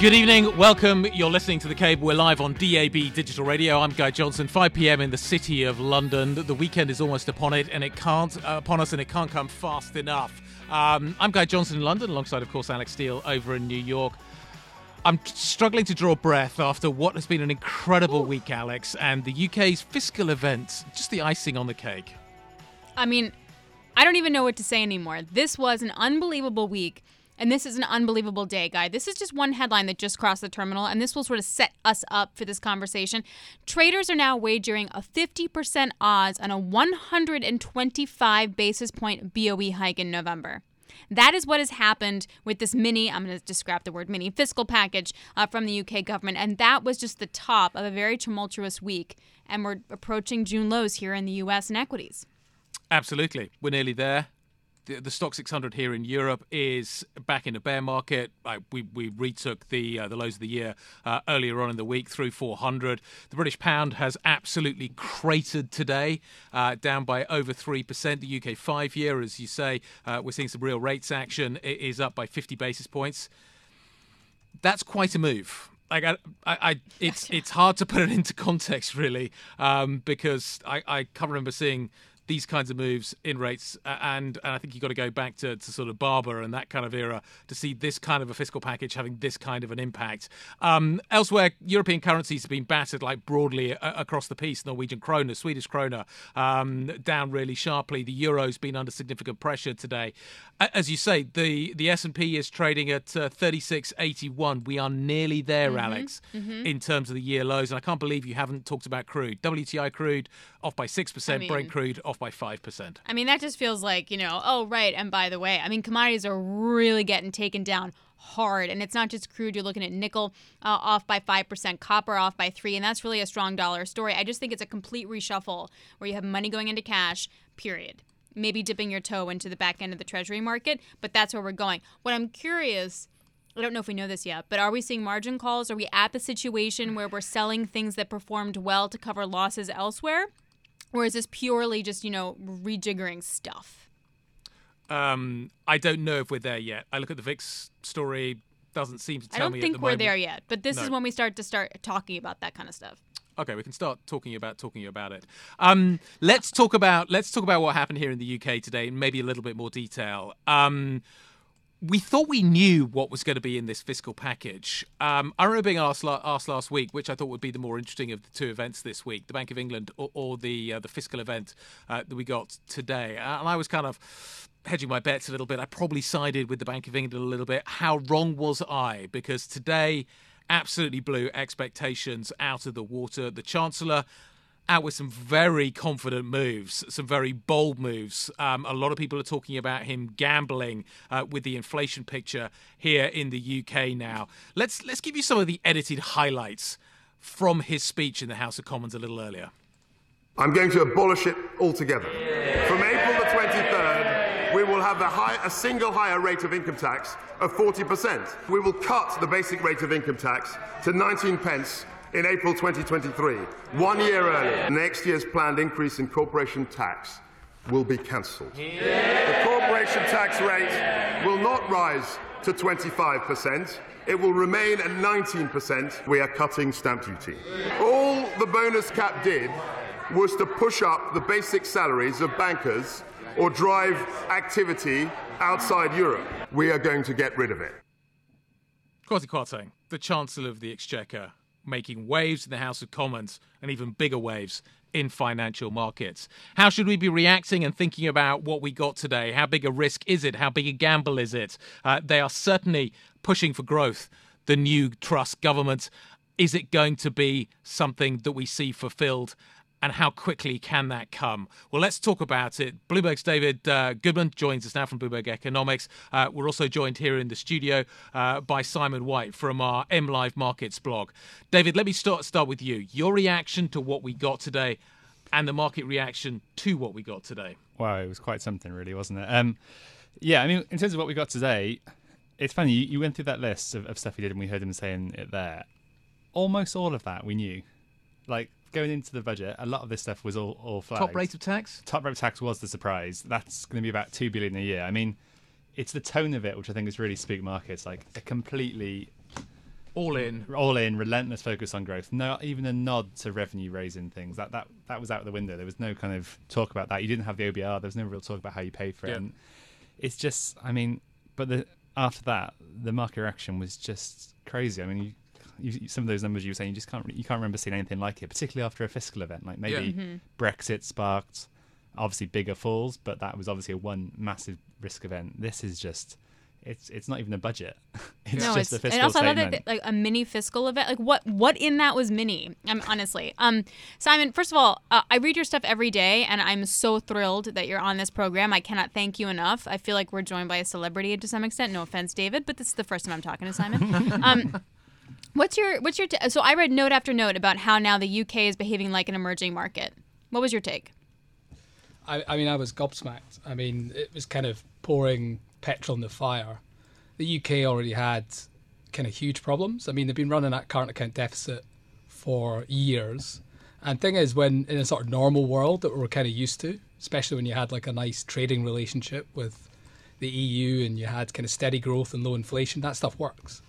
Good evening, welcome. You're listening to The Cable. We're live on DAB Digital Radio. I'm Guy Johnson, 5 p.m. in the city of London. The weekend is almost upon it, and it can't uh, upon us, and it can't come fast enough. Um, I'm Guy Johnson in London, alongside, of course, Alix Steel over in New York. I'm struggling to draw breath after what has been an incredible week, Alix, and the UK's fiscal events, just the icing on the cake. I mean, I don't even know what to say anymore. This was an unbelievable week. And this is an unbelievable day, Guy. This is just one headline that just crossed the terminal, and this will sort of set us up for this conversation. Traders are now wagering a 50% odds on a 125 basis point BOE hike in November. That is what has happened with this mini, I'm going to scrap the word mini, fiscal package uh, from the UK government. And that was just the top of a very tumultuous week. And we're approaching June lows here in the US and equities. Absolutely. We're nearly there. The, the Stoxx 600 here in Europe is back in a bear market. Uh, we, we retook the uh, the lows of the year uh, earlier on in the week through 400. The British pound has absolutely cratered today, uh, down by over 3%. The UK five year, as you say, uh, we're seeing some real rates action, it is up by 50 basis points. That's quite a move like I, I, I, it's it's hard to put it into context really, um, because I, I can't remember seeing these kinds of moves in rates, and, and I think you've got to go back to, to sort of Barber and that kind of era to see this kind of a fiscal package having this kind of an impact. Um, elsewhere, European currencies have been battered like broadly a- across the piece. Norwegian kroner, Swedish kroner, um, down really sharply. The euro's been under significant pressure today. As you say, the the S and P is trading at uh, 36.81. We are nearly there, Alix, in terms of the year lows. And I can't believe you haven't talked about crude. WTI crude off by six percent. mean- Brent crude off by five percent. I mean, that just feels like, you know, oh, right. And by the way, I mean, commodities are really getting taken down hard. And it's not just crude. You're looking at nickel uh, off by 5%, copper off by 3 And that's really a strong dollar story. I just think it's a complete reshuffle where you have money going into cash, period. Maybe dipping your toe into the back end of the treasury market, but that's where we're going. What I'm curious. I don't know if we know this yet, but are we seeing margin calls? Are we at the situation where we're selling things that performed well to cover losses elsewhere? Or is this purely just, you know, rejiggering stuff? Um, I don't know if we're there yet. I look at the VIX story. Doesn't seem to tell me. I don't me. think the we're moment. there yet, but this is when we start to start talking about that kind of stuff. Okay, we can start talking about talking about it. Um, let's talk about let's talk about what happened here in the UK today, in maybe a little bit more detail. Um, we thought we knew what was going to be in this fiscal package. Um, I remember being asked, asked last week, which I thought would be the more interesting of the two events this week: the Bank of England or, or the uh, the fiscal event uh, that we got today. And I was kind of hedging my bets a little bit. I probably sided with the Bank of England a little bit. How wrong was I? Because today absolutely blew expectations out of the water. The Chancellor out with some very confident moves, some very bold moves. Um, a lot of people are talking about him gambling uh, with the inflation picture here in the UK now. Let's let's give you some of the edited highlights from his speech in the House of Commons a little earlier. I'm going to abolish it altogether. From April the 23rd, we will have high, a single higher rate of income tax of 40%. We will cut the basic rate of income tax to 19 pence in April 2023, one year earlier. Next year's planned increase in corporation tax will be cancelled. The corporation tax rate will not rise to 25%. It will remain at 19%. We are cutting stamp duty. All the bonus cap did was to push up the basic salaries of bankers or drive activity outside Europe. We are going to get rid of it. Kwasi Kwarteng, the Chancellor of the Exchequer, making waves in the House of Commons and even bigger waves in financial markets. How should we be reacting and thinking about what we got today? How big a risk is it? How big a gamble is it? Uh, they are certainly pushing for growth, the new Truss government. Is it going to be something that we see fulfilled? And how quickly can that come? Well, let's talk about it. Bloomberg's David uh, Goodman joins us now from Bloomberg Economics. Uh, we're also joined here in the studio uh, by Simon White from our M Live Markets blog. David, let me start start with you. Your reaction to what we got today, and the market reaction to what we got today. Wow, it was quite something, really, wasn't it? Um, yeah, I mean, in terms of what we got today, it's funny. You, you went through that list of, of stuff he did, and we heard him saying it there. Almost all of that we knew. Like going into the budget, a lot of this stuff was all all flagged. Top rate of tax. Top rate of tax was the surprise. That's going to be about two billion a year. I mean, it's the tone of it which I think is really spook markets. Like a completely all in, all in, relentless focus on growth. No, even a nod to revenue raising things. That that that was out the window. There was no kind of talk about that. You didn't have the OBR. There was no real talk about how you pay for it. Yeah. And it's just, I mean, but the after that, the market reaction was just crazy. I mean, you, you, some of those numbers you were saying, you just can't you can't remember seeing anything like it, particularly after a fiscal event. Like maybe Yeah. Mm-hmm. Brexit sparked obviously bigger falls, but that was obviously a one massive risk event. This is just. It's it's not even a budget. It's no, just it's a fiscal and also I statement. that like a mini fiscal event. Like what what in that was mini? Um, honestly, um, Simon. First of all, uh, I read your stuff every day, and I'm so thrilled that you're on this program. I cannot thank you enough. I feel like we're joined by a celebrity to some extent. No offense, David, but this is the first time I'm talking to Simon. um, what's your what's your t- so I read note after note about how now the UK is behaving like an emerging market. What was your take? I, I mean, I was gobsmacked. I mean, it was kind of pouring petrol on the fire. The UK already had kind of huge problems. I mean, they've been running that current account deficit for years. And thing is, when in a sort of normal world that we're kind of used to, especially when you had like a nice trading relationship with the EU and you had kind of steady growth and low inflation, that stuff works.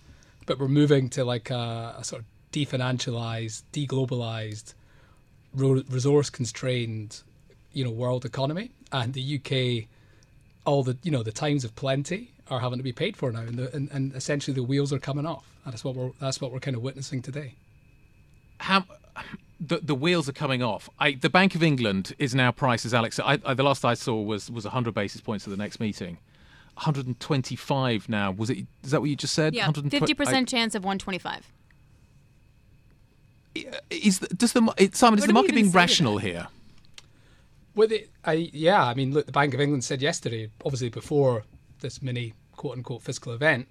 But we're moving to like a, a sort of definancialized, deglobalized, resource constrained you know world economy and the UK all the you know the times of plenty are having to be paid for now and, the, and, and essentially the wheels are coming off that's what we're that's what we're kind of witnessing today how the the wheels are coming off. I, the Bank of England is now priced as Alix. I, I, the last I saw was was 100 basis points at the next meeting. 125 now. Was it? Is that what you just said? Yeah, 50 percent chance of 125. Is the, does the Simon? Is the market being say to rational here? with it I yeah I mean look the Bank of England said yesterday obviously before this mini quote unquote fiscal event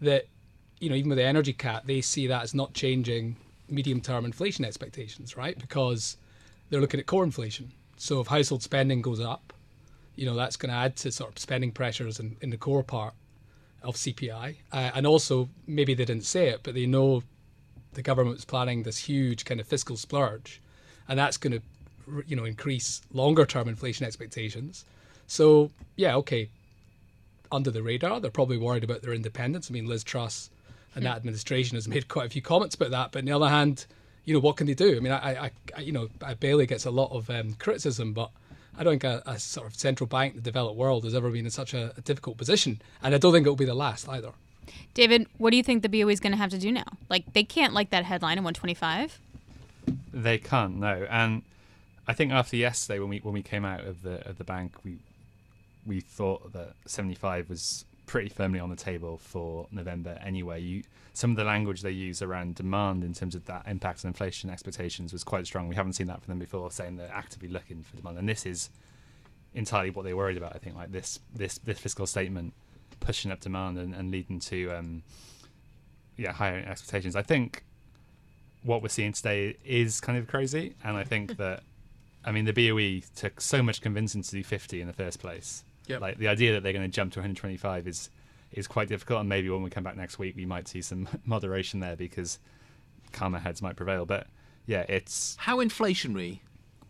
that you know even with the energy cap they see that as not changing medium term inflation expectations right because they're looking at core inflation so if household spending goes up you know that's going to add to sort of spending pressures in, in the core part of CPI uh, and also maybe they didn't say it but they know the government was planning this huge kind of fiscal splurge and that's going to you know increase longer term inflation expectations. So yeah okay. Under the radar. They're probably worried about their independence. I mean liz truss and that administration has made quite a few comments about that but on the other hand you know what can they do? I mean i, I, I you know I bailey gets a lot of um, criticism but I don't think a, a sort of central bank in the developed world has ever been in such a, a difficult position, and I don't think it will be the last either. David, what do you think the BOE is going to have to do now? Like they can't like that headline in 125. They can't, no. And I think after yesterday, when we when we came out of the of the bank, we we thought that 75 was pretty firmly on the table for November anyway. You some of the language they use around demand in terms of that impact on inflation expectations was quite strong. We haven't seen that from them before, saying they're actively looking for demand, and this is entirely what they're worried about. I think like this this this fiscal statement pushing up demand and, and leading to um, yeah higher expectations. I think what we're seeing today is kind of crazy, and I think that I mean the BOE took so much convincing to do 50 in the first place. Yep. Like the idea that they're going to jump to 125 is is quite difficult, and maybe when we come back next week, we might see some moderation there because calmer heads might prevail. But yeah, it's How inflationary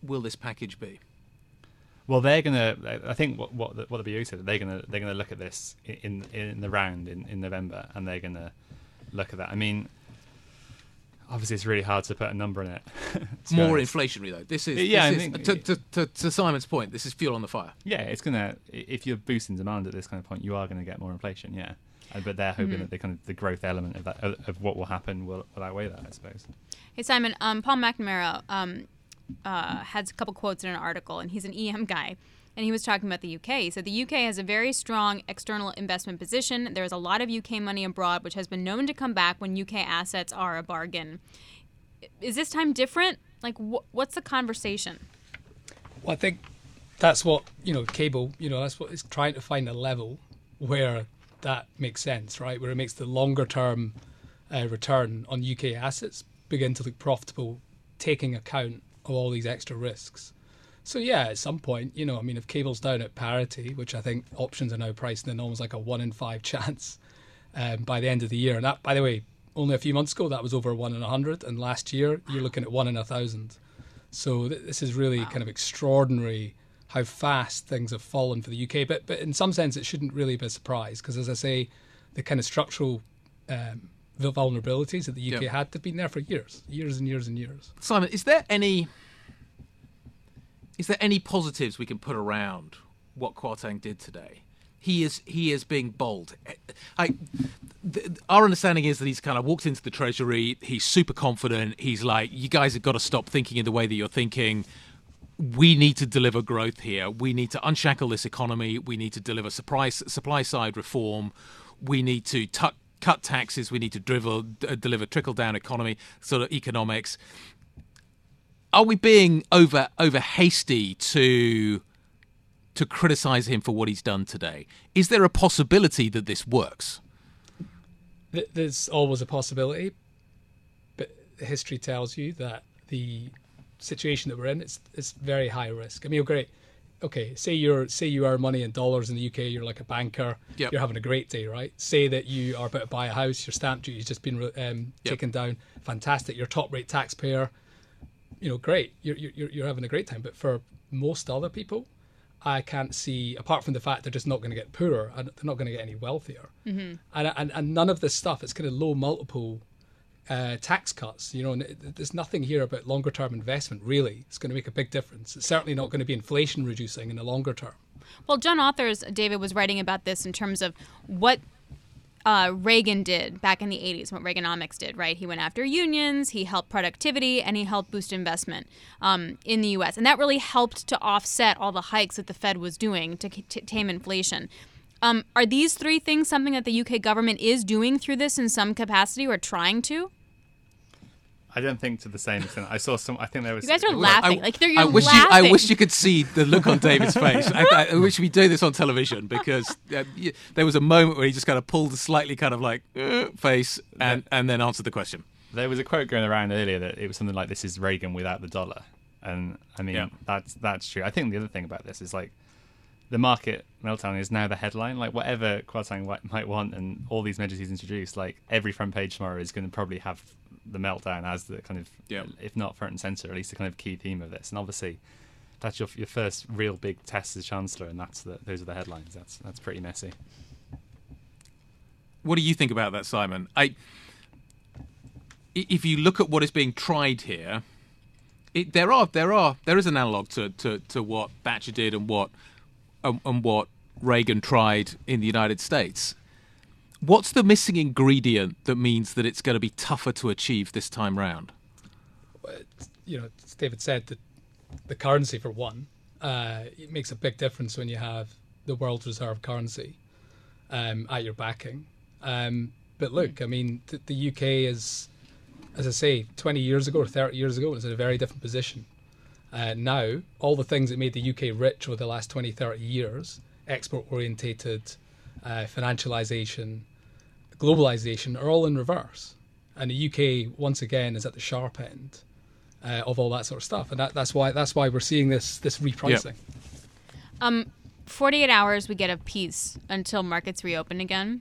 will this package be? well, they're gonna. I think what what the, what the BOE said they're gonna they're gonna look at this in in the round in, in November, and they're gonna look at that. I mean, obviously, it's really hard to put a number in it. to More honest. inflationary though. This is Yeah, this is- think- to, to, to, to Simon's point. This is fuel on the fire. Yeah, it's gonna. If you're boosting demand at this kind of point, you are going to get more inflation. Yeah, Uh, but they're hoping that the kind of the growth element of that of, of what will happen will, will outweigh that. I suppose. Hey Simon, um, Paul McNamara um, uh, has a couple quotes in an article, and he's an EM guy, and he was talking about the UK. Said the UK has a very strong external investment position. There's a lot of UK money abroad, which has been known to come back when UK assets are a bargain. Is this time different? Like, wh- what's the conversation? Well, I think that's what you know. Cable, you know, that's what it's trying to find a level where that makes sense, right? Where it makes the longer term uh, return on UK assets begin to look profitable, taking account of all these extra risks. So yeah, at some point, you know, I mean, if cable's down at parity, which I think options are now priced in almost like a one in five chance um, by the end of the year, and that, by the way, only a few months ago that was over one in a hundred, and last year you're looking at one in a thousand. So th- this is really kind of extraordinary how fast things have fallen for the UK. But but in some sense, it shouldn't really be a surprise because, as I say, the kind of structural um, vulnerabilities that the UK Yep. had have been there for years, years and years and years. Simon, is there any is there any positives we can put around what Kwarteng did today? He is he is being bold. I, our understanding is that he's kind of walked into the treasury. He's super confident. He's like, you guys have got to stop thinking in the way that you're thinking. We need to deliver growth here. We need to unshackle this economy. We need to deliver supply supply side reform. We need to tuck, cut taxes. We need to drivel, d- deliver trickle down economy sort of economics are we being over over hasty to to criticize him for what he's done today? Is there a possibility that this works? There's always a possibility, but history tells you that the situation that we're in it's it's very high risk. I mean, great. Okay, say you're say you earn money in dollars in the UK, you're like a banker, Yep. you're having a great day, right? Say that you are about to buy a house, your stamp duty's just been um, Yep. taken down, fantastic. You're top rate taxpayer, you know, great. You're, you're you're having a great time. But for most other people, I can't see, apart from the fact they're just not going to get poorer and they're not going to get any wealthier. Mm-hmm. And, and and none of this stuff. It's kind of low multiple uh, tax cuts. You know, it, there's nothing here about longer term investment. Really, it's going to make a big difference. It's certainly not going to be inflation reducing in the longer term. Well, John Authers, David, was writing about this in terms of what uh, Reagan did back in the 80s, what Reaganomics did, right? He went after unions, he helped productivity, and he helped boost investment um, in the U.S. And that really helped to offset all the hikes that the Fed was doing to tame inflation. Um, are these three things something that the UK government is doing through this in some capacity or trying to? I don't think to the same extent. I saw some. I think there was. You guys are laughing. like, they're, you're I wish laughing. you I wish you could see the look on David's face. I, I, I wish we do this on television because uh, y- there was a moment where he just kind of pulled a slightly kind of like uh, face and and then answered the question. There was a quote going around earlier that it was something like, "This is Reagan without the dollar," and I mean Yeah. that's that's true. I think the other thing about this is like the market meltdown is now the headline. Like whatever Kwarteng might want, and all these measures he's introduced, like every front page tomorrow is going to probably have the meltdown as the kind of, Yeah. if not front and center, at least the kind of key theme of this. And obviously, that's your your first real big test as chancellor, and that's the those are the headlines. That's that's pretty messy. What do you think about that, Simon? I, i- if you look at what is being tried here, it, there are there are there is an analog to, to, to what Thatcher did and what um, and what Reagan tried in the United States. What's the missing ingredient that means that it's going to be tougher to achieve this time round? you know, as David said, the, the currency for one, uh, it makes a big difference when you have the world reserve currency um, at your backing. Um, but look, I mean, th- the UK is, as I say, 20 years ago or 30 years ago, it was in a very different position. Uh, now, all the things that made the UK rich over the last 20, 30 years, export orientated, uh, financialization, globalization, are all in reverse. And the UK, once again, is at the sharp end uh, of all that sort of stuff, and that, that's why that's why we're seeing this this repricing. Um, 48 hours we get a piece until markets reopen again.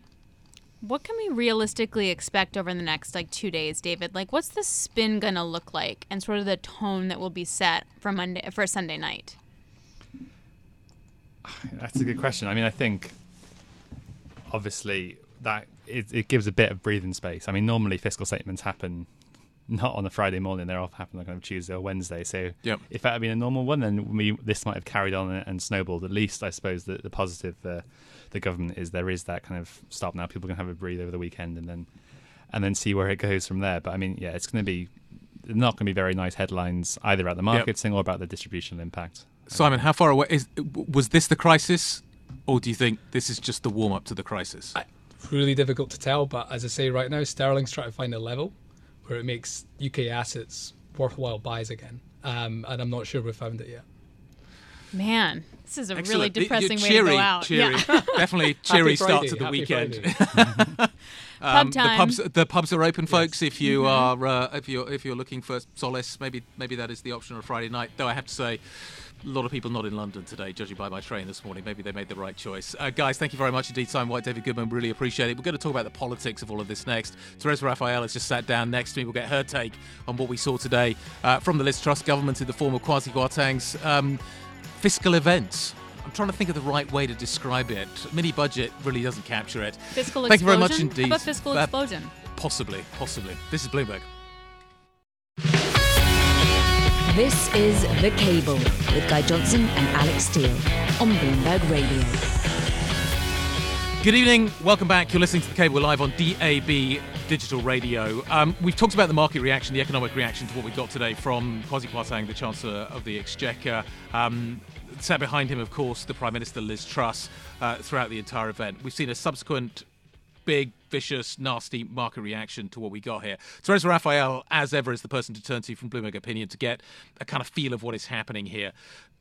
What can we realistically expect over the next like 2 days, David? Like what's the spin going to look like and sort of the tone that will be set for Monday for Sunday night? That's a good question. I mean, I think obviously that it, it gives a bit of breathing space. I mean, normally fiscal statements happen not on a Friday morning; they're often happen on kind of Tuesday or Wednesday. So, Yep. if that had been a normal one, then we this might have carried on and, and snowballed. At least, I suppose the, the positive for the government is there is that kind of stop now. People can have a breathe over the weekend and then and then see where it goes from there. But I mean, yeah, it's going to be not going to be very nice headlines either about the marketing or about the distributional impact. Simon, how far away is was this the crisis, or do you think this is just the warm up to the crisis? Really difficult to tell, but as I say right now, Sterling's trying to find a level where it makes UK assets worthwhile buys again. Um, and I'm not sure we've found it yet. Man, this is a really Excellent. Y- depressing way cheery, to go out. Cheery, Yeah. definitely cheery start to the happy weekend. Um, Pub time. The pubs, the pubs are open, folks. If you Mm-hmm. are, uh, if you're, if you're looking for solace, maybe, maybe that is the option on a Friday night. Though I have to say, a lot of people not in London today, judging by my train this morning. Maybe they made the right choice. Uh, guys, thank you very much indeed. Simon White, David Goodman, really appreciate it. We're going to talk about the politics of all of this next. Therese Raphael has just sat down next to me. We'll get her take on what we saw today uh, from the Liz Truss government in the form of Kwasi Kwarteng's um, fiscal events. I'm trying to think of the right way to describe it. Mini budget really doesn't capture it. Fiscal explosion. Thank you very much indeed. How about fiscal Uh, explosion? Possibly, possibly. This is Bloomberg. This is The Cable with Guy Johnson and Alix Steel on Bloomberg Radio. Good evening. Welcome back. You're listening to the cable live on DAB digital radio. Um, we've talked about the market reaction, the economic reaction to what we got today from Kwasi Kwarteng, the Chancellor of the Exchequer. Um, sat behind him, of course, the Prime Minister Liz Truss uh, throughout the entire event. We've seen a subsequent big, vicious, nasty market reaction to what we got here. Therese Raphael, as ever, is the person to turn to from Bloomberg Opinion to get a kind of feel of what is happening here.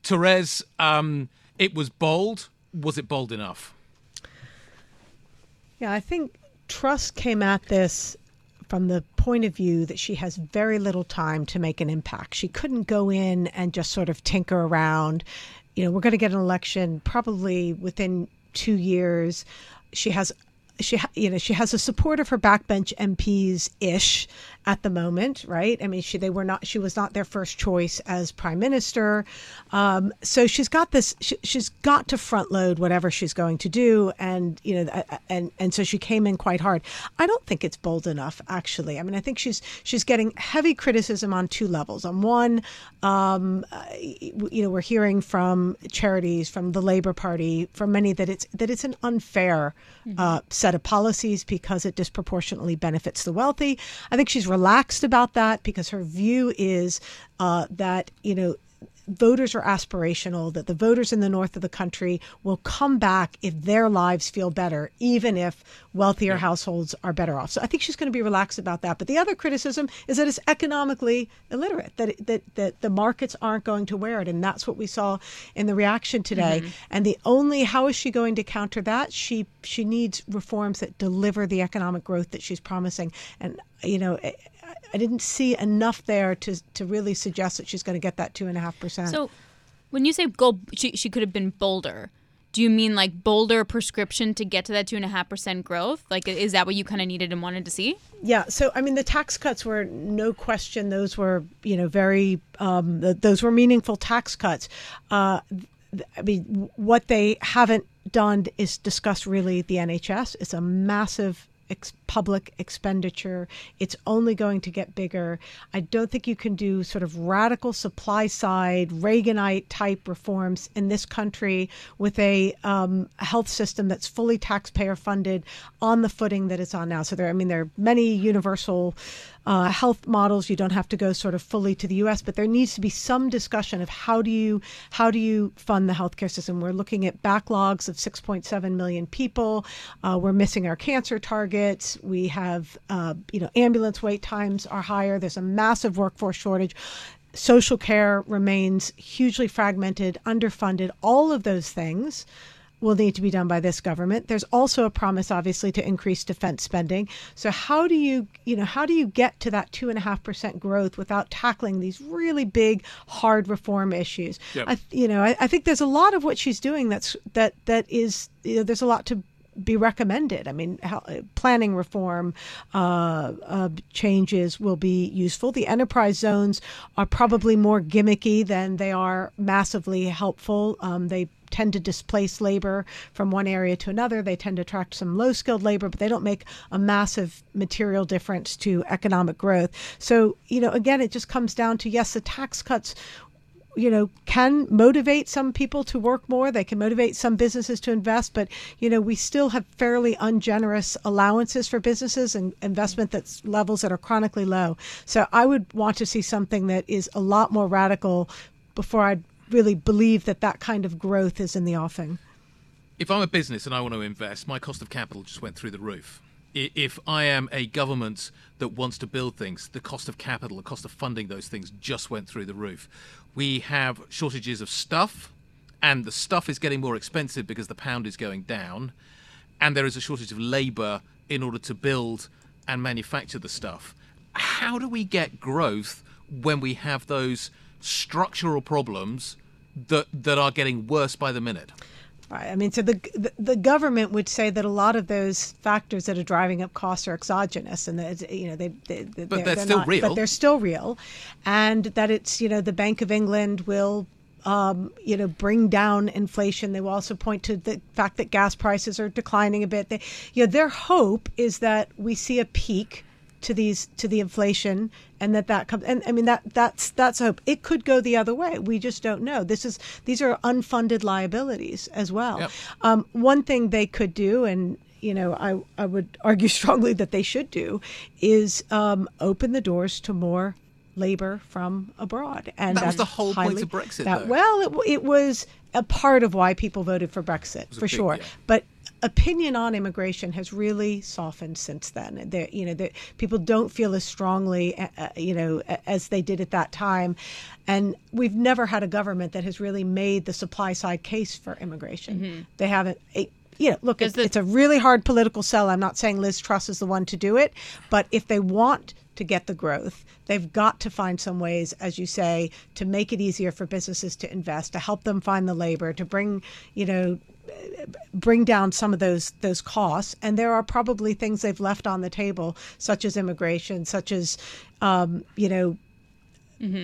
Therese, um, it was bold. Was it bold enough? Yeah, I think Truss came at this from the point of view that she has very little time to make an impact. She couldn't go in and just sort of tinker around. You know, we're going to get an election probably within two years. She has. She, you know, she has a support of her backbench MPs ish at the moment, right? I mean, she they were not. She was not their first choice as prime minister, um, so she's got this. She, she's got to front load whatever she's going to do, and you know, uh, and and so she came in quite hard. I don't think it's bold enough, actually. I mean, I think she's she's getting heavy criticism on two levels. On one, um, uh, you know, we're hearing from charities, from the Labor Party, from many that it's that it's an unfair uh, set of policies because it disproportionately benefits the wealthy. I think she's relaxed about that because her view is uh, that you know voters are aspirational, that the voters in the north of the country will come back if their lives feel better, even if wealthier households are better off. So I think she's going to be relaxed about that. But the other criticism is that it's economically illiterate, that it, that that the markets aren't going to wear it, and that's what we saw in the reaction today. Mm-hmm. And the only how is she going to counter that? She she needs reforms that deliver the economic growth that she's promising. And you know. I- didn't see enough there to to really suggest that she's going to get that two and a half percent. So, when you say go, she, she could have been bolder. Do you mean like bolder prescription to get to that two and a half percent growth? Like, is that what you kind of needed and wanted to see? Yeah, so I mean, the tax cuts were no question; those were you know very um, th- those were meaningful tax cuts. Uh, th- I mean, what they haven't done is discuss really the NHS. It's a massive ex- public expenditure. It's only going to get bigger. I don't think you can do sort of radical supply side Reaganite type reforms in this country with a um, health system that's fully taxpayer funded on the footing that it's on now. So there, I mean, there are many universal uh, health models. You don't have to go sort of fully to the U.S., but there needs to be some discussion of how do you how do you fund the healthcare system. We're looking at backlogs of 6.7 million people. Uh, we're missing our cancer targets. We have uh, you know ambulance wait times are higher. There's a massive workforce shortage. Social care remains hugely fragmented, underfunded. All of those things will need to be done by this government. There's also a promise, obviously, to increase defense spending. So how do you, you know, how do you get to that two and a half percent growth without tackling these really big, hard reform issues? Yep. I, you know, I, I think there's a lot of what she's doing that's that that is, you know, there's a lot to be recommended. I mean, how, planning reform uh, uh, changes will be useful. The enterprise zones are probably more gimmicky than they are massively helpful. Um, they tend to displace labor from one area to another. They tend to attract some low skilled labor, but they don't make a massive material difference to economic growth. So, you know, again, it just comes down to yes, the tax cuts you know can motivate some people to work more they can motivate some businesses to invest but you know we still have fairly ungenerous allowances for businesses and investment that's levels that are chronically low so i would want to see something that is a lot more radical before i'd really believe that that kind of growth is in the offing If I'm a business and I want to invest, my cost of capital just went through the roof. if I am a government that wants to build things, the cost of capital, the cost of funding those things just went through the roof. We have shortages of stuff, and the stuff is getting more expensive because the pound is going down, and there is a shortage of labour in order to build and manufacture the stuff. How do we get growth when we have those structural problems that that are getting worse by the minute? Right. I mean, so the, the the government would say that a lot of those factors that are driving up costs are exogenous, and that you know they, they But they're still not, real. But they're still real, and that it's you know the Bank of England will. Um, you know, bring down inflation. They will also point to the fact that gas prices are declining a bit. They, you know, their hope is that we see a peak to these to the inflation and that that comes and i mean that that's that's hope. It could go the other way. We just don't know. This is these are unfunded liabilities as well. Yep. um, one thing they could do and you know i i would argue strongly that they should do is um, open the doors to more labor from abroad. And That was that's the whole point highly- of Brexit, that- well it, it was a part of why people voted for brexit for big- sure. yeah. but opinion on immigration has really softened since then. There, you know, that people don't feel as strongly, uh, uh, you know, as they did at that time, and we've never had a government that has really made the supply side case for immigration. They haven't. It, you know, look, it's, the- it's a really hard political sell. I'm not saying Liz Truss is the one to do it, but if they want to get the growth, they've got to find some ways, as you say, to make it easier for businesses to invest, to help them find the labor, to bring, you know, bring down some of those those costs. And there are probably things they've left on the table, such as immigration, such as, um, you know,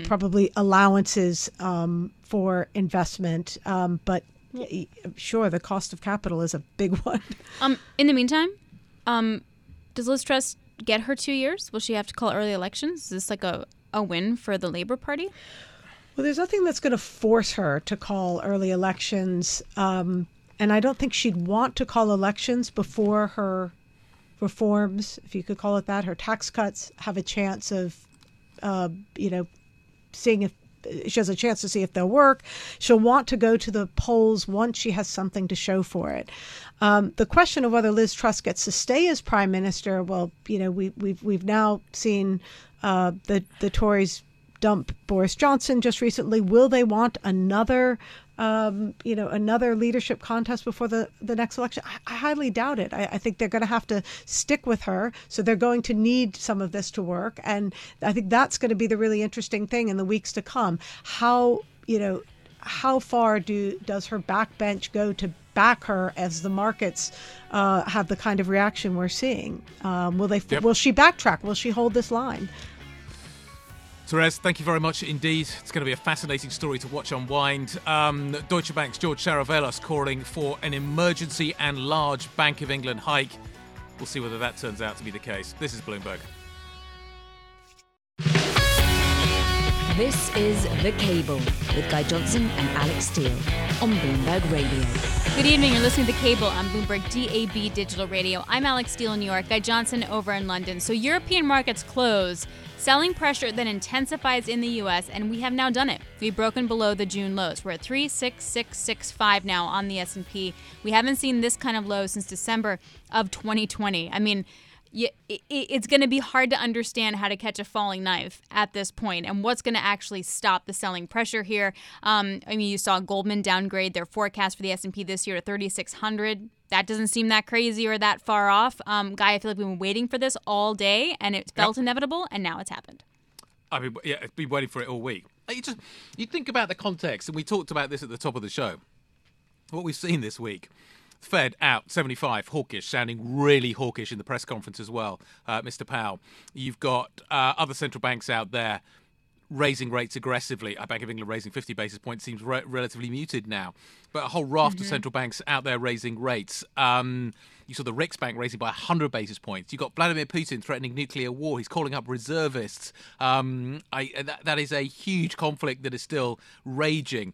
probably allowances um, for investment. Um, but sure, the cost of capital is a big one. Um, in the meantime, um, does Liz Truss get her two years? Will she have to call early elections? Is this like a, a win for the Labour Party? Well, there's nothing that's going to force her to call early elections. Um, and I don't think she'd want to call elections before her reforms, if you could call it that, her tax cuts have a chance of, uh, you know, seeing if she has a chance to see if they'll work. She'll want to go to the polls once she has something to show for it. Um, the question of whether Liz Truss gets to stay as prime minister, well, you know, we, we've we've now seen uh, the the Tories dump Boris Johnson just recently. Will they want another, um, you know, another leadership contest before the, the next election? I, I highly doubt it. I, I think they're going to have to stick with her. So they're going to need some of this to work. And I think that's going to be the really interesting thing in the weeks to come. How, you know, how far do does her backbench go to back her as the markets uh, have the kind of reaction we're seeing? Um, will they? Yep. Will she backtrack? Will she hold this line? Therese, thank you very much indeed. It's going to be a fascinating story to watch unwind. Um, Deutsche Bank's George Saravelos calling for an emergency and large Bank of England hike. We'll see whether that turns out to be the case. This is Bloomberg. This is The Cable with Guy Johnson and Alix Steel on Bloomberg Radio. Good evening. You're listening to The Cable on Bloomberg DAB Digital Radio. I'm Alix Steel in New York, Guy Johnson over in London. So European markets close. Selling pressure then intensifies in the U.S., and we have now done it. We've broken below the June lows. We're at 36665 now on the S&P. We haven't seen this kind of low since December of 2020. I mean, i- i- it's going to be hard to understand how to catch a falling knife at this point and what's going to actually stop the selling pressure here. Um, I mean, you saw Goldman downgrade their forecast for the S&P this year to 3600. That doesn't seem that crazy or that far off. Um, Guy, I feel like we've been waiting for this all day and it felt inevitable and now it's happened. I've been, yeah, I've been waiting for it all week. You just you think about the context, and we talked about this at the top of the show. What we've seen this week. Fed out 75, hawkish, sounding really hawkish in the press conference as well, uh, Mr. Powell. You've got uh, other central banks out there raising rates aggressively. Uh, Bank of England raising 50 basis points seems re- relatively muted now. But a whole raft of central banks out there raising rates. Um, you saw the Riksbank raising by 100 basis points. You've got Vladimir Putin threatening nuclear war. He's calling up reservists. Um, I, that, that is a huge conflict that is still raging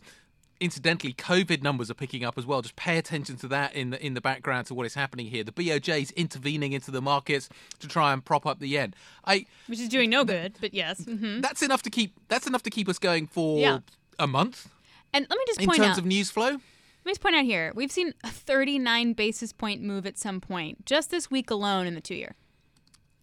incidentally, COVID numbers are picking up as well. Just pay attention to that in the in the background to what is happening here. The BOJ is intervening into the markets to try and prop up the yen. I Which is doing no good, but yes. hmm that's enough to keep that's enough to keep us going for Yeah. a month And let me just in point terms out of news flow. Let me just point out here we've seen a 39 basis point move at some point just this week alone in the two year.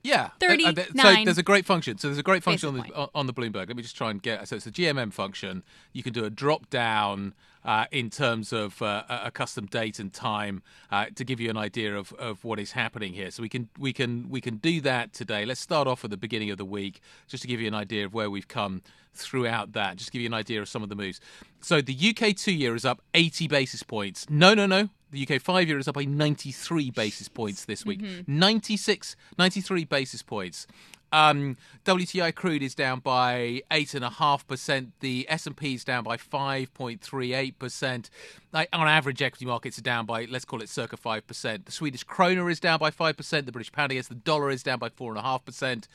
Yeah, Uh, uh, th- so there's a great function. So there's a great function on the on- on the Bloomberg. Let me just try and get. So it's a GMM function. You can do a drop down uh, in terms of uh, a custom date and time uh, to give you an idea of, of what is happening here. So we can we can we can do that today. Let's start off at the beginning of the week just to give you an idea of where we've come throughout that. Just to give you an idea of some of the moves. So the UK two year is up 80 basis points. No, no, no. The UK five year is up by 93 basis points this week. 96, 93 basis points. Um, WTI crude is down by eight and a half percent. The S and P is down by five point three eight percent. On average, equity markets are down by let's call it circa five percent. The Swedish krona is down by five percent. The British pound against the dollar is down by four and a half percent.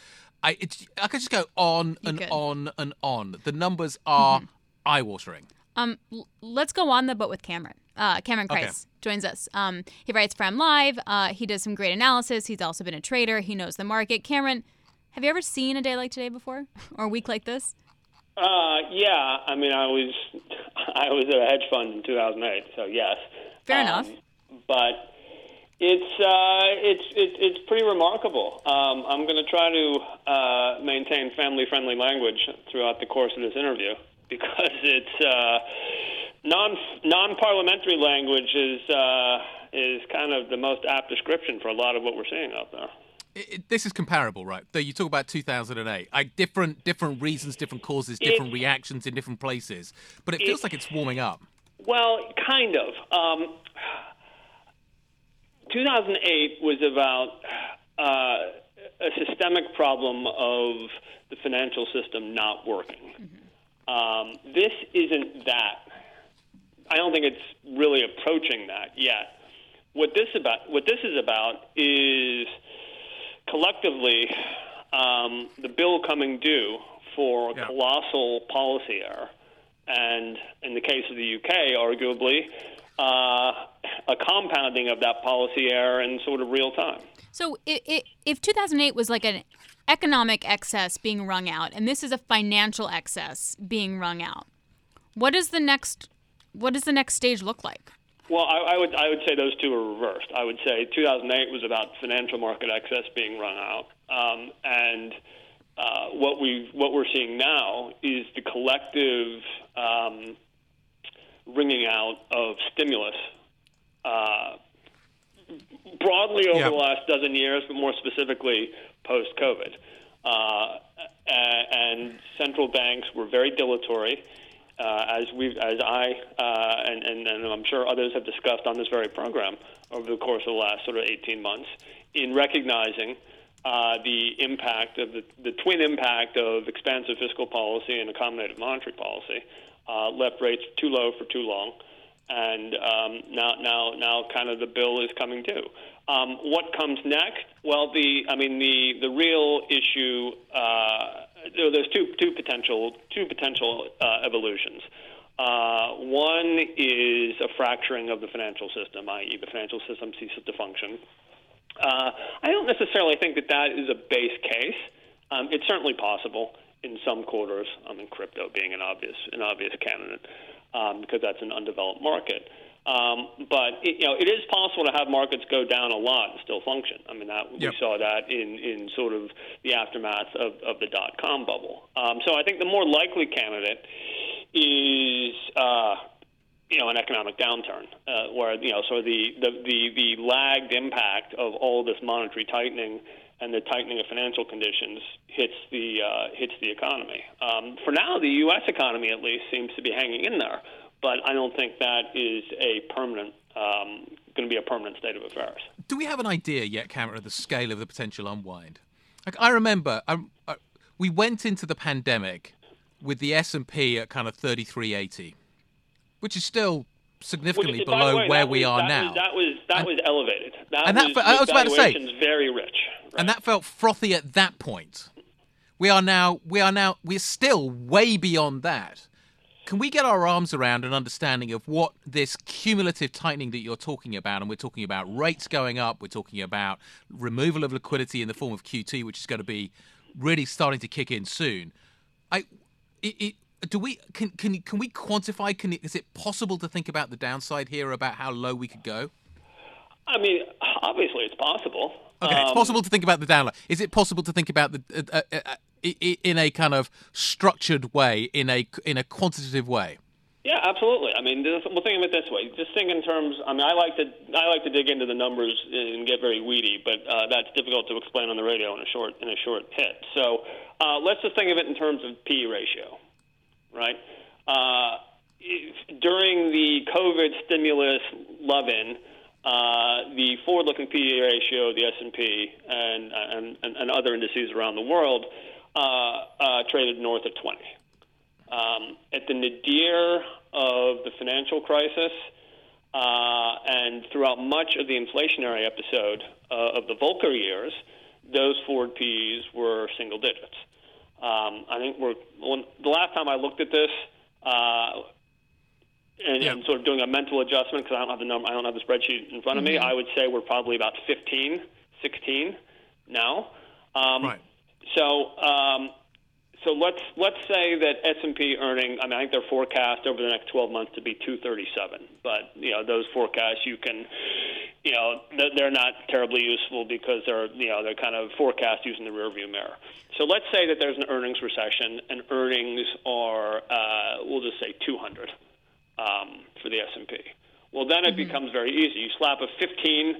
I could just go on and could. on and on. The numbers are eye watering. Um, l- let's go on the boat with Cameron. Uh, Cameron Okay. Crise joins us. Um, he writes for M Live. Uh, he does some great analysis. He's also been a trader. He knows the market. Cameron, have you ever seen a day like today before, or a week like this? Uh, yeah. I mean, I was I was at a hedge fund in 2008, so yes. Fair Um, enough. But it's uh, it's it, it's pretty remarkable. Um, I'm going to try to uh, maintain family-friendly language throughout the course of this interview because it's uh, non non-parliamentary language is uh, is kind of the most apt description for a lot of what we're seeing out there. It, it- this is comparable, right? Though you talk about 2008, like different different reasons, different causes, different It- reactions in different places, but it feels like it's warming up. Well, kind of. Um, 2008 was about uh, a systemic problem of the financial system not working. Um, this isn't that. I don't think it's really approaching that yet. What this about what this is about is collectively um, the bill coming due for Yeah. colossal policy error, and in the case of the UK, arguably uh, a compounding of that policy error in sort of real time. So i i if 2008 was like an economic excess being wrung out, and this is a financial excess being wrung out, what is the next? What does the next stage look like? Well, I, I would I would say those two are reversed. I would say 2008 was about financial market excess being run out, um, and uh, what we what we're seeing now is the collective um, wringing out of stimulus. Uh, broadly over Yeah. the last dozen years, but more specifically post COVID. Uh, and central banks were very dilatory, uh, as we, as I, uh, and, and, and I'm sure others have discussed on this very program over the course of the last sort of 18 months, in recognizing uh, the impact of the, the twin impact of expansive fiscal policy and accommodative monetary policy uh, left rates too low for too long and um, now, now, now, kind of the bill is coming due. Um, what comes next? Well, the, I mean, the the real issue. Uh, there's two two potential two potential uh, evolutions. Uh, one is a fracturing of the financial system, i.e., the financial system ceases to function. Uh, I don't necessarily think that that is a base case. Um, it's certainly possible in some quarters. I mean, crypto being an obvious an obvious candidate um, because that's an undeveloped market. Um, but it, you know, it is possible to have markets go down a lot and still function. I mean, that Yep. we saw that in, in sort of the aftermath of, of the dot com bubble. Um, so I think the more likely candidate is. Uh, you know, an economic downturn, uh, where you know, sort of the, the the the lagged impact of all this monetary tightening and the tightening of financial conditions hits the uh, hits the economy. Um, for now, the U.S. economy at least seems to be hanging in there, but I don't think that is a permanent um, going to be a permanent state of affairs. Do we have an idea yet, Cameron, of the scale of the potential unwind? Like I remember, I, I, we went into the pandemic with the S and P at kind of thirty three eighty, which is still significantly Which, below way, where we was, are that now. Was, that was that And- was elevated. That and that was, fe- I was about to say- very rich. and that felt frothy at that point. We are now, we are now, we're still way beyond that. Can we get our arms around an understanding of what this cumulative tightening that you're talking about? And we're talking about rates going up, we're talking about removal of liquidity in the form of QT, which is going to be really starting to kick in soon. I, it, it, do we can can can we quantify? Can is it possible to think about the downside here about how low we could go? I mean, obviously, it's possible. Okay, um, it's possible to think about the download. Is it possible to think about the uh, uh, uh, in a kind of structured way, in a in a quantitative way? Yeah, absolutely. I mean, this, we'll think of it this way. Just think in terms. I mean, I like to I like to dig into the numbers and get very weedy, but uh, that's difficult to explain on the radio in a short in a short hit. So uh, let's just think of it in terms of P ratio, right? Uh, during the COVID stimulus love-in, uh, the forward-looking PE ratio, the S&P, and, and, and other indices around the world uh, uh, traded north of 20. Um, at the nadir of the financial crisis, uh, and throughout much of the inflationary episode uh, of the Volcker years, those forward PEs were single digits. Um, I think we're when, the last time I looked at this, uh, and, yeah. and sort of doing a mental adjustment because I don't have the number, I don't have the spreadsheet in front of mm-hmm. me. I would say we're probably about 15, 16 now. Um, right. So, um, so let's let's say that S and P earning. I mean, I think they're forecast over the next 12 months to be 237. But you know, those forecasts you can, you know, they're not terribly useful because they're you know they're kind of forecast using the rearview mirror. So let's say that there's an earnings recession and earnings are, uh, we'll just say 200 um, for the S&P. Well, then it mm-hmm. becomes very easy. You slap a 15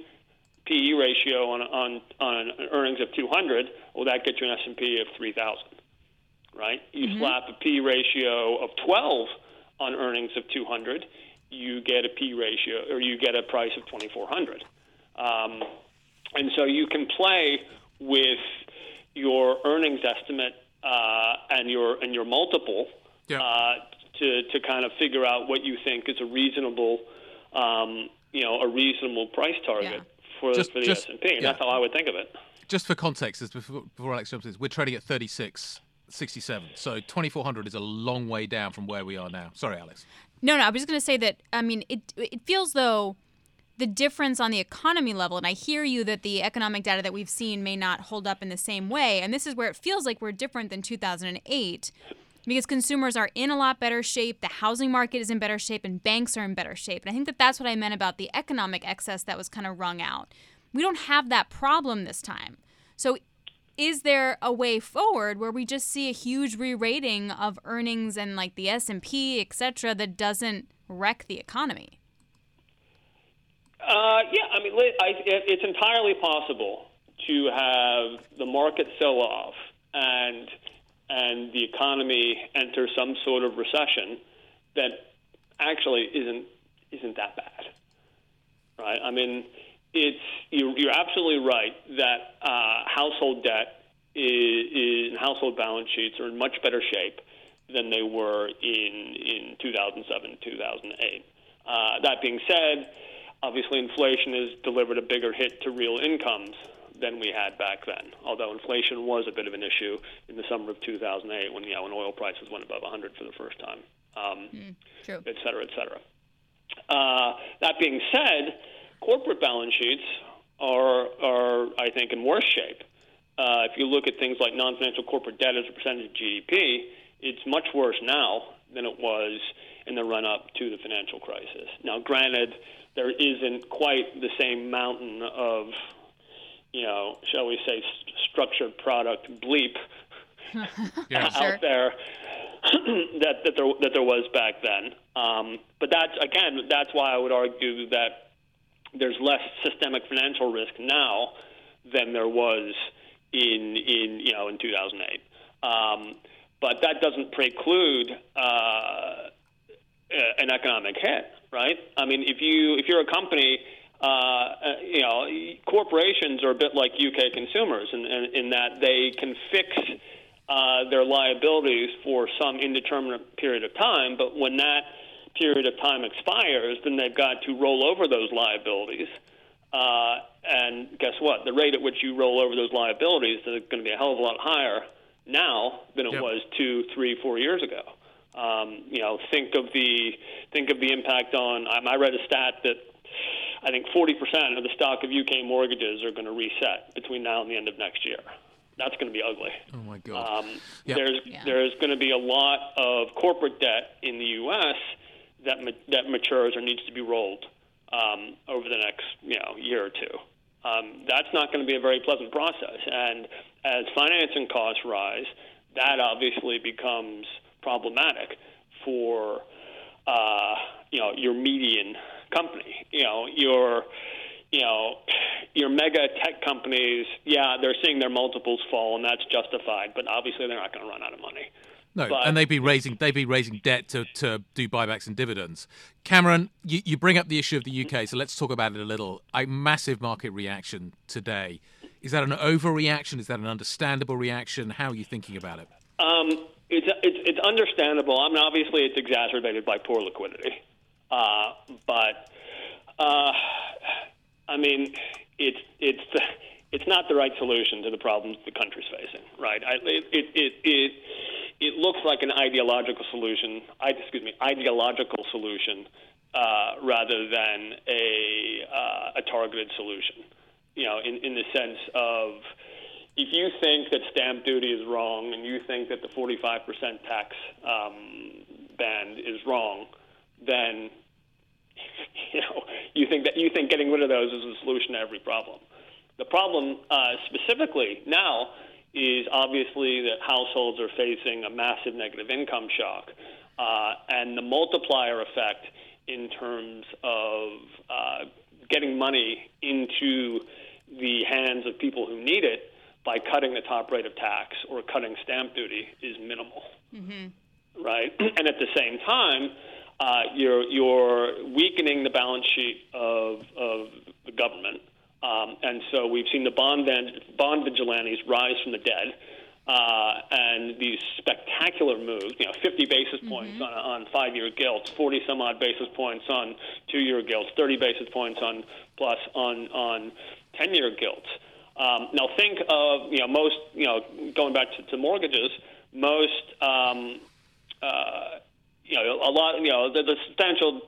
PE ratio on, on, on earnings of 200, well, that gets you an S&P of 3,000, right? You mm-hmm. slap a PE ratio of 12 on earnings of 200, you get a P ratio, or you get a price of 2,400. Um, and so you can play with your earnings estimate uh, and your and your multiple yeah. uh, to, to kind of figure out what you think is a reasonable, um, you know, a reasonable price target yeah. For, just, for the S&P. Yeah. that's how I would think of it. Just for context, before, before Alix jumps in, we're trading at 36. 67. So 2400 is a long way down from where we are now. Sorry, Alix. No, no, I was just going to say that I mean it it feels though the difference on the economy level and I hear you that the economic data that we've seen may not hold up in the same way and this is where it feels like we're different than 2008 because consumers are in a lot better shape, the housing market is in better shape, and banks are in better shape. And I think that that's what I meant about the economic excess that was kind of wrung out. We don't have that problem this time. So is there a way forward where we just see a huge re-rating of earnings and like the S&P, et cetera, that doesn't wreck the economy? Uh, yeah, I mean, it's entirely possible to have the market sell off and – and the economy enters some sort of recession that actually isn't isn't that bad, right? I mean, it's you're, you're absolutely right that uh, household debt is, is household balance sheets are in much better shape than they were in in 2007 2008. Uh, that being said, obviously inflation has delivered a bigger hit to real incomes than we had back then. Although inflation was a bit of an issue in the summer of 2008 when you know when oil prices went above 100 for the first time, um, mm, true. et cetera, et cetera. Uh, that being said, corporate balance sheets are are I think in worse shape. Uh, if you look at things like non-financial corporate debt as a percentage of GDP, it's much worse now than it was in the run-up to the financial crisis. Now, granted, there isn't quite the same mountain of you know, shall we say, st- structured product bleep out sure. there that that there that there was back then. Um, but that's again, that's why I would argue that there's less systemic financial risk now than there was in in you know in 2008. Um, but that doesn't preclude uh, an economic hit, right? I mean, if you if you're a company uh, uh, you know, corporations are a bit like UK consumers in, in, in that they can fix uh, their liabilities for some indeterminate period of time, but when that period of time expires, then they've got to roll over those liabilities. Uh, and guess what? The rate at which you roll over those liabilities is going to be a hell of a lot higher now than it yep. was two, three, four years ago. Um, you know, think of the think of the impact on. I read a stat that I think 40% of the stock of UK mortgages are going to reset between now and the end of next year. that's going to be ugly. Oh my God! Um, There's there's going to be a lot of corporate debt in the U.S. that ma- that matures or needs to be rolled um, over the next you know year or two. Um, that's not going to be a very pleasant process, and as financing costs rise, that obviously becomes problematic for uh, you know your median company. You know your you know, your mega tech companies, yeah, they're seeing their multiples fall, and that's justified. But obviously, they're not going to run out of money. No, But- and they'd be raising they've been raising debt to, to do buybacks and dividends. Cameron, you, you bring up the issue of the UK, so let's talk about it a little. A massive market reaction today. Is that an overreaction? Is that an understandable reaction? How are you thinking about it? Um, it's, it's it's understandable. I mean, obviously, it's exacerbated by poor liquidity, uh, but uh, I mean, it's it's it's not the right solution to the problems the country's facing, right? I, it, it it it it looks like an ideological solution. I, excuse me, ideological solution uh, rather than a uh, a targeted solution. You know, in in the sense of if you think that stamp duty is wrong and you think that the 45% tax um, band is wrong, then you know you think that you think getting rid of those is the solution to every problem. The problem uh, specifically now is obviously that households are facing a massive negative income shock, uh, and the multiplier effect in terms of uh, getting money into the hands of people who need it by cutting the top rate of tax or cutting stamp duty is minimal Mm-hmm. right? And at the same time, uh, you're you're weakening the balance sheet of of the government, um, and so we've seen the bond van- bond vigilantes rise from the dead. Uh, and these spectacular moves, you know, 50 basis points on, on five-year gilts, 40 some odd basis points on two-year gilts, 30 basis points on plus on on 10-year gilts. Um, now think of you know most you know going back to, to mortgages, most um, uh, you know a lot you know there's a substantial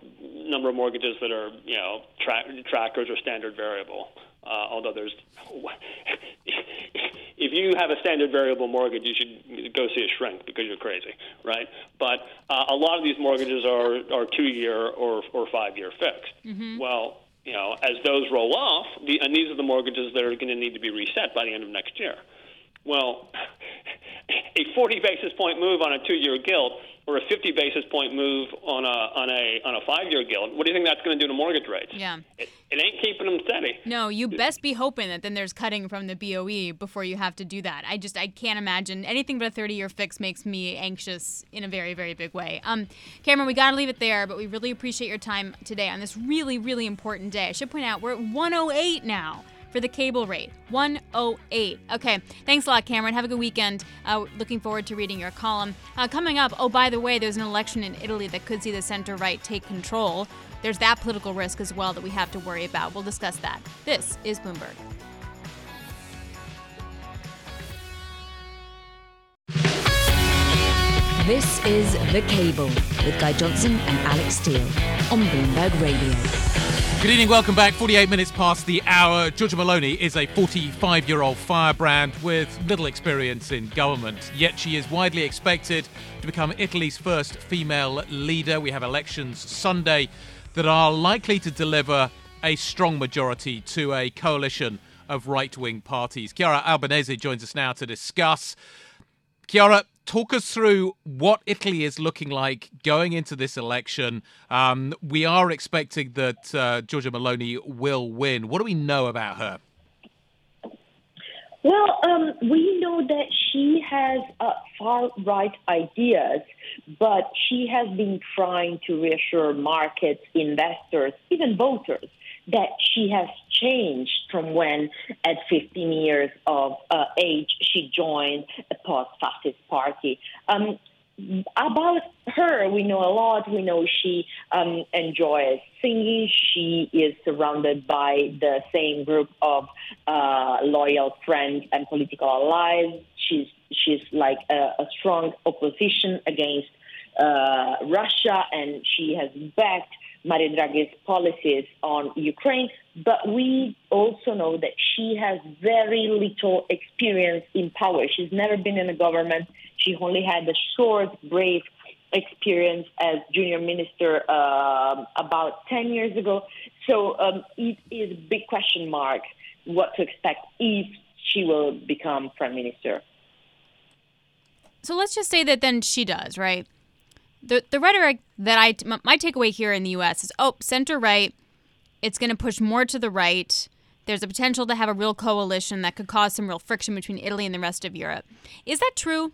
number of mortgages that are you know tra- trackers or standard variable. Uh, although there's, if you have a standard variable mortgage, you should go see a shrink because you're crazy, right? But uh, a lot of these mortgages are are two year or or five year fixed. Well, you know, as those roll off, the, and these are the mortgages that are going to need to be reset by the end of next year. Well, a 40 basis point move on a two-year gilt or a 50 basis point move on a on a on a five-year gilt. What do you think that's going to do to mortgage rates? Yeah. It, it ain't keeping them steady. No, you best be hoping that then there's cutting from the BOE before you have to do that. I just I can't imagine anything but a 30-year fix makes me anxious in a very very big way. Um, Cameron, we got to leave it there, but we really appreciate your time today on this really really important day. I should point out we're at 108 now for the cable rate. 108. Okay, thanks a lot, Cameron. Have a good weekend. Uh, looking forward to reading your column. Uh, coming up, oh, by the way, there's an election in Italy that could see the center right take control. There's that political risk as well that we have to worry about. We'll discuss that. This is Bloomberg. This is The Cable with Guy Johnson and Alix Steel on Bloomberg Radio. Good evening, welcome back. 48 minutes past the hour. Giorgia Meloni is a 45 year old firebrand with little experience in government, yet she is widely expected to become Italy's first female leader. We have elections Sunday that are likely to deliver a strong majority to a coalition of right wing parties. Chiara Albanese joins us now to discuss. Chiara, talk us through what Italy is looking like going into this election. Um, we are expecting that uh, Giorgia Meloni will win. What do we know about her? Well, um, we know that she has uh, far right ideas, but she has been trying to reassure markets, investors, even voters that she has changed from when, at 15 years of uh, age, she joined a post-fascist party. Um, about her, we know a lot. We know she um, enjoys singing. She is surrounded by the same group of uh, loyal friends and political allies. She's she's like a, a strong opposition against uh, Russia, and she has backed Mario Draghi's policies on Ukraine, but we also know that she has very little experience in power. She's never been in a government. She only had a short, brief experience as junior minister uh, about 10 years ago. So um, it is a big question mark what to expect if she will become prime minister. So let's just say that then she does, right? The the rhetoric that I my takeaway here in the U.S. is oh center right, it's going to push more to the right. There's a potential to have a real coalition that could cause some real friction between Italy and the rest of Europe. Is that true?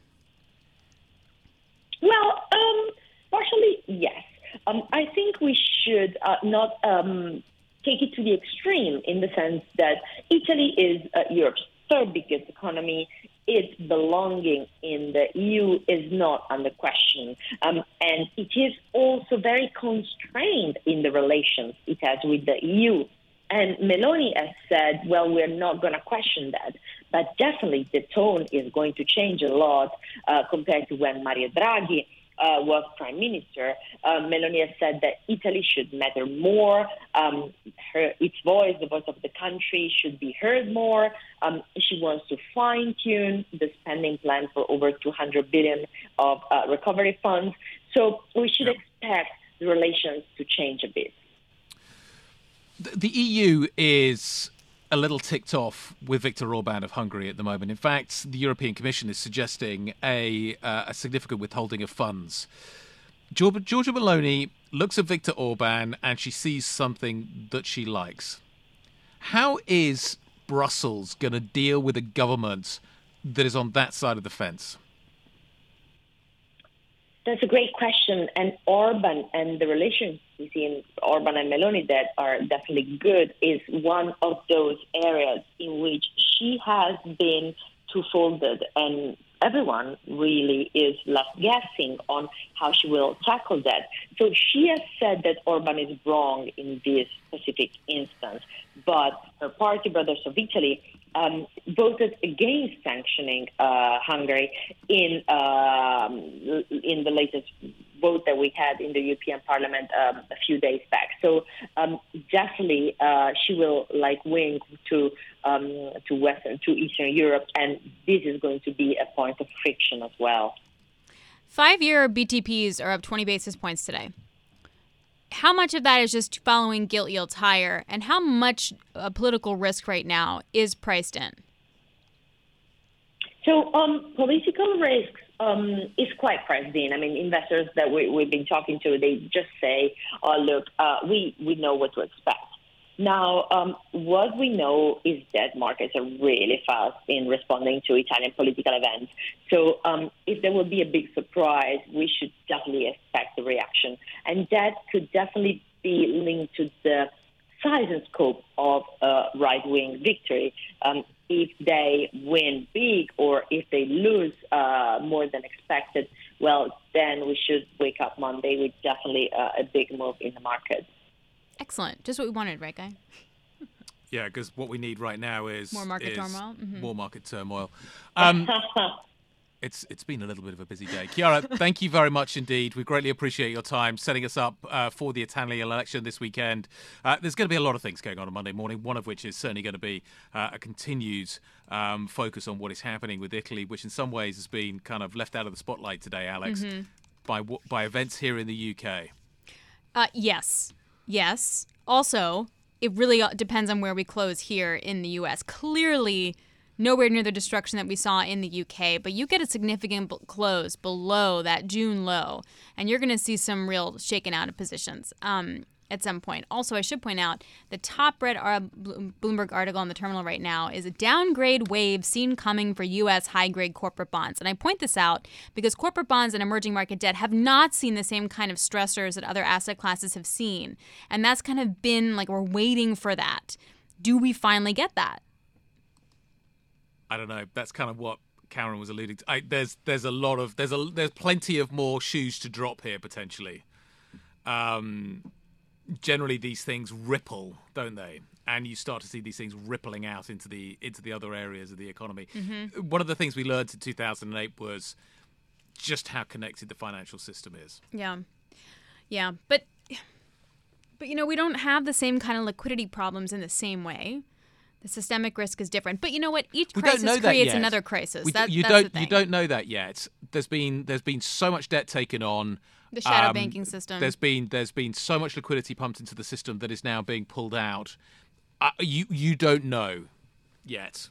Well, um, partially yes. Um, I think we should uh, not um, take it to the extreme in the sense that Italy is uh, Europe's third biggest economy. Its belonging in the EU is not under question. Um, and it is also very constrained in the relations it has with the EU. And Meloni has said, well, we're not going to question that. But definitely the tone is going to change a lot uh, compared to when Mario Draghi uh, was prime minister, uh, Meloni has said that Italy should matter more. Um, her, its voice, the voice of the country, should be heard more. Um, she wants to fine tune the spending plan for over 200 billion of uh, recovery funds. So we should expect the relations to change a bit. The EU is a little ticked off with Viktor Orban of Hungary at the moment. In fact, the European Commission is suggesting a, uh, a significant withholding of funds. Georgia, Giorgia Meloni looks at Viktor Orban and she sees something that she likes. How is Brussels going to deal with a government that is on that side of the fence? That's a great question. And Orban and the relations between Orban and Meloni that are definitely good is one of those areas in which she has been two-folded and everyone really is left guessing on how she will tackle that. So she has said that Orban is wrong in this specific instance, but her party, Brothers of Italy, um, voted against sanctioning uh, Hungary in um, in the latest vote that we had in the European Parliament um, a few days back. So um, definitely, uh, she will like wing to um, to Western to Eastern Europe, and this is going to be a point of friction as well. Five-year BTPs are up 20 basis points today how much of that is just following gilt yields higher, and how much uh, political risk right now is priced in? So, um, political risks um, is quite priced in. I mean, investors that we, have been talking to, they just say, "Oh, look, uh, we we know what to expect." Now, um, what we know is that markets are really fast in responding to Italian political events. So, um, if there will be a big surprise, we should definitely expect a reaction. And that could definitely be linked to the size and scope of a right wing victory. Um, if they win big or if they lose uh, more than expected, well, then we should wake up Monday with definitely uh, a big move in the market. Excellent. Just what we wanted, right, Guy? Yeah, because what we need right now is more market is turmoil. Mm-hmm. More market turmoil. Um, it's it's been a little bit of a busy day. Chiara, thank you very much indeed. We greatly appreciate your time setting us up uh, for the Italian election this weekend. Uh, there's going to be a lot of things going on on Monday morning. One of which is certainly going to be uh, a continued um, focus on what is happening with Italy, which in some ways has been kind of left out of the spotlight today, Alix, mm-hmm. by by events here in the UK. Uh, yes, Yes. Also, it really uh, depends on where we close here in the US. Clearly, nowhere near the destruction that we saw in the UK, but you get a significant b- close below that June low, and you're going to see some real shaking out of positions. Um, at some point. Also, I should point out the top red Bloomberg article on the terminal right now is a downgrade wave seen coming for U.S. high grade corporate bonds. And I point this out because corporate bonds and emerging market debt have not seen the same kind of stressors that other asset classes have seen. And that's kind of been like we're waiting for that. Do we finally get that? I don't know. That's kind of what Karen was alluding to. I, there's there's a lot of there's a there's plenty of more shoes to drop here potentially. Um, generally these things ripple, don't they? And you start to see these things rippling out into the into the other areas of the economy. Mm-hmm. One of the things we learned in 2008 was just how connected the financial system is. Yeah, yeah, but But you know, we don't have the same kind of liquidity problems in the same way. The systemic risk is different. But you know what? Each We crisis creates yet. another crisis. We That- you that's don't you don't know that yet. There's been there's been so much debt taken on. The shadow um, banking system. There's been there's been so much liquidity pumped into the system that is now being pulled out. Uh, you you don't know yet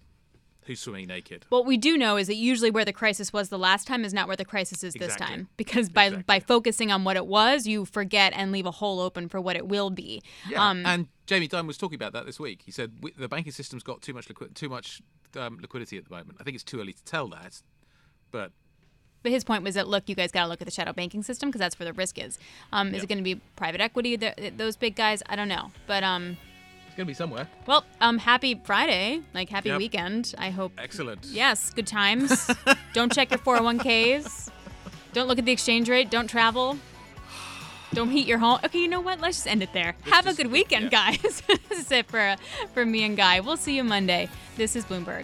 who's swimming naked. What we do know is that usually where the crisis was the last time is not where the crisis is this Exactly. time. Because by by focusing on what it was, you forget and leave a hole open for what it will be. Yeah, Um, and Jamie Dimon was talking about that this week. He said the banking system's got too much liqui- too much um, liquidity at the moment. I think it's too early to tell that, but But his point was that look, you guys got to look at the shadow banking system because that's where the risk is. Um, Is it going to be private equity? th those big guys? I don't know. But um, to be somewhere. well, um, happy Friday, like happy Yep. weekend. I hope. Excellent. Yes, good times. don't check your 401ks. Don't look at the exchange rate. Don't travel. Don't heat your home. Okay, you know what? Let's just end it there. Have a good weekend, guys. this is it for for me and Guy. We'll see you Monday. This is Bloomberg.